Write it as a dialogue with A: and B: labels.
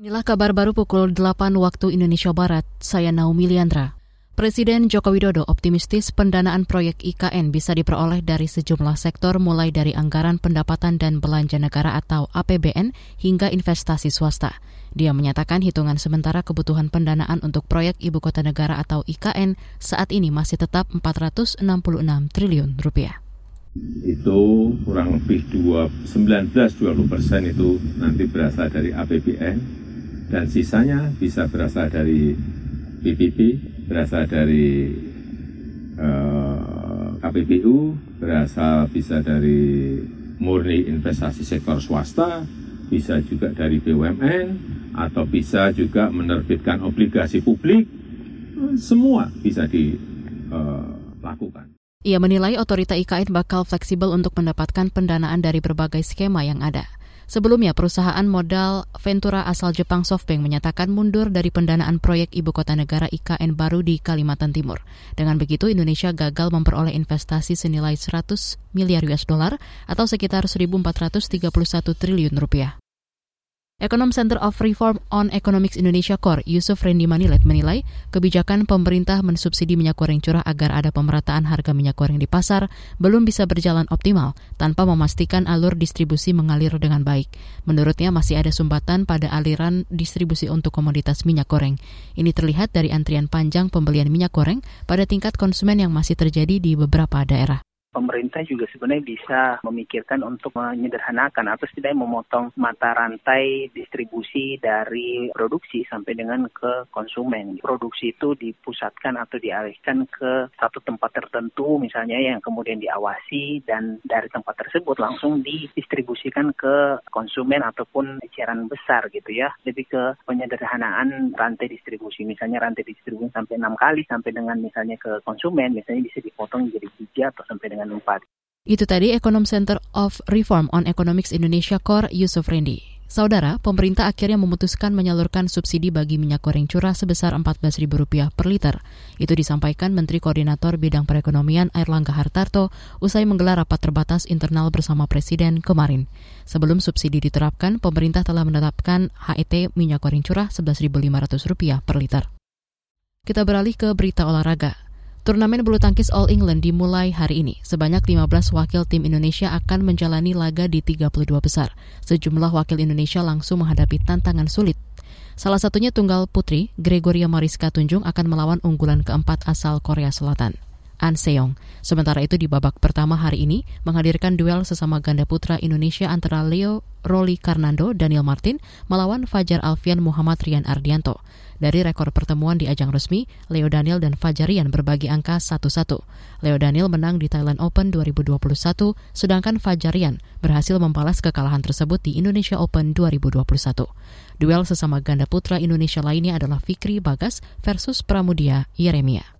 A: Inilah kabar baru pukul 8 waktu Indonesia Barat. Saya Naomi Liandra. Presiden Joko Widodo optimistis pendanaan proyek IKN bisa diperoleh dari sejumlah sektor mulai dari anggaran pendapatan dan belanja negara atau APBN hingga investasi swasta. Dia menyatakan hitungan sementara kebutuhan pendanaan untuk proyek Ibu Kota Negara atau IKN saat ini masih tetap 466 triliun rupiah
B: itu kurang lebih 19-20 persen itu nanti berasal dari APBN dan sisanya bisa berasal dari PPP, berasal dari eh, KPBU, berasal bisa dari murni investasi sektor swasta, bisa juga dari BUMN, atau bisa juga menerbitkan obligasi publik, semua bisa dilakukan. Eh,
A: Ia menilai otorita IKN bakal fleksibel untuk mendapatkan pendanaan dari berbagai skema yang ada. Sebelumnya, perusahaan modal Ventura asal Jepang SoftBank menyatakan mundur dari pendanaan proyek ibu kota negara IKN baru di Kalimantan Timur. Dengan begitu, Indonesia gagal memperoleh investasi senilai 100 miliar US dollar atau sekitar 1.431 triliun rupiah. Ekonom Center of Reform on Economics Indonesia Core, Yusuf Rendi Manilet menilai kebijakan pemerintah mensubsidi minyak goreng curah agar ada pemerataan harga minyak goreng di pasar belum bisa berjalan optimal tanpa memastikan alur distribusi mengalir dengan baik. Menurutnya masih ada sumbatan pada aliran distribusi untuk komoditas minyak goreng. Ini terlihat dari antrian panjang pembelian minyak goreng pada tingkat konsumen yang masih terjadi di beberapa daerah
C: pemerintah juga sebenarnya bisa memikirkan untuk menyederhanakan atau setidaknya memotong mata rantai distribusi dari produksi sampai dengan ke konsumen. Produksi itu dipusatkan atau dialihkan ke satu tempat tertentu misalnya yang kemudian diawasi dan dari tempat tersebut langsung didistribusikan ke konsumen ataupun eceran besar gitu ya. Lebih ke penyederhanaan rantai distribusi. Misalnya rantai distribusi sampai enam kali sampai dengan misalnya ke konsumen misalnya bisa dipotong jadi tiga atau sampai dengan dengan empat.
A: Itu tadi Ekonom Center of Reform on Economics Indonesia Core Yusuf Rendi. Saudara, pemerintah akhirnya memutuskan menyalurkan subsidi bagi minyak goreng curah sebesar Rp14.000 per liter. Itu disampaikan Menteri Koordinator Bidang Perekonomian Airlangga Hartarto usai menggelar rapat terbatas internal bersama Presiden kemarin. Sebelum subsidi diterapkan, pemerintah telah menetapkan HET minyak goreng curah Rp11.500 per liter. Kita beralih ke berita olahraga. Turnamen bulu tangkis All England dimulai hari ini. Sebanyak 15 wakil tim Indonesia akan menjalani laga di 32 besar. Sejumlah wakil Indonesia langsung menghadapi tantangan sulit. Salah satunya tunggal putri, Gregoria Mariska Tunjung akan melawan unggulan keempat asal Korea Selatan. An Seong. Sementara itu di babak pertama hari ini menghadirkan duel sesama ganda putra Indonesia antara Leo Roli Karnando Daniel Martin melawan Fajar Alfian Muhammad Rian Ardianto. Dari rekor pertemuan di ajang resmi, Leo Daniel dan Fajarian berbagi angka 1-1. Leo Daniel menang di Thailand Open 2021, sedangkan Fajarian berhasil membalas kekalahan tersebut di Indonesia Open 2021. Duel sesama ganda putra Indonesia lainnya adalah Fikri Bagas versus Pramudia Yeremia.